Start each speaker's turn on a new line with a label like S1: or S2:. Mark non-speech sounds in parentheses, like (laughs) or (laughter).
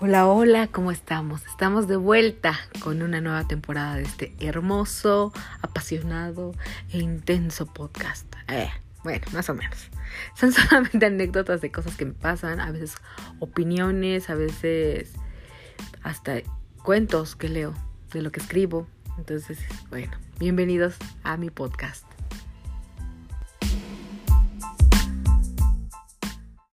S1: Hola, hola, ¿cómo estamos? Estamos de vuelta con una nueva temporada de este hermoso, apasionado e intenso podcast. Eh, bueno, más o menos. Son (laughs) solamente anécdotas de cosas que me pasan, a veces opiniones, a veces hasta cuentos que leo de lo que escribo. Entonces, bueno, bienvenidos a mi podcast.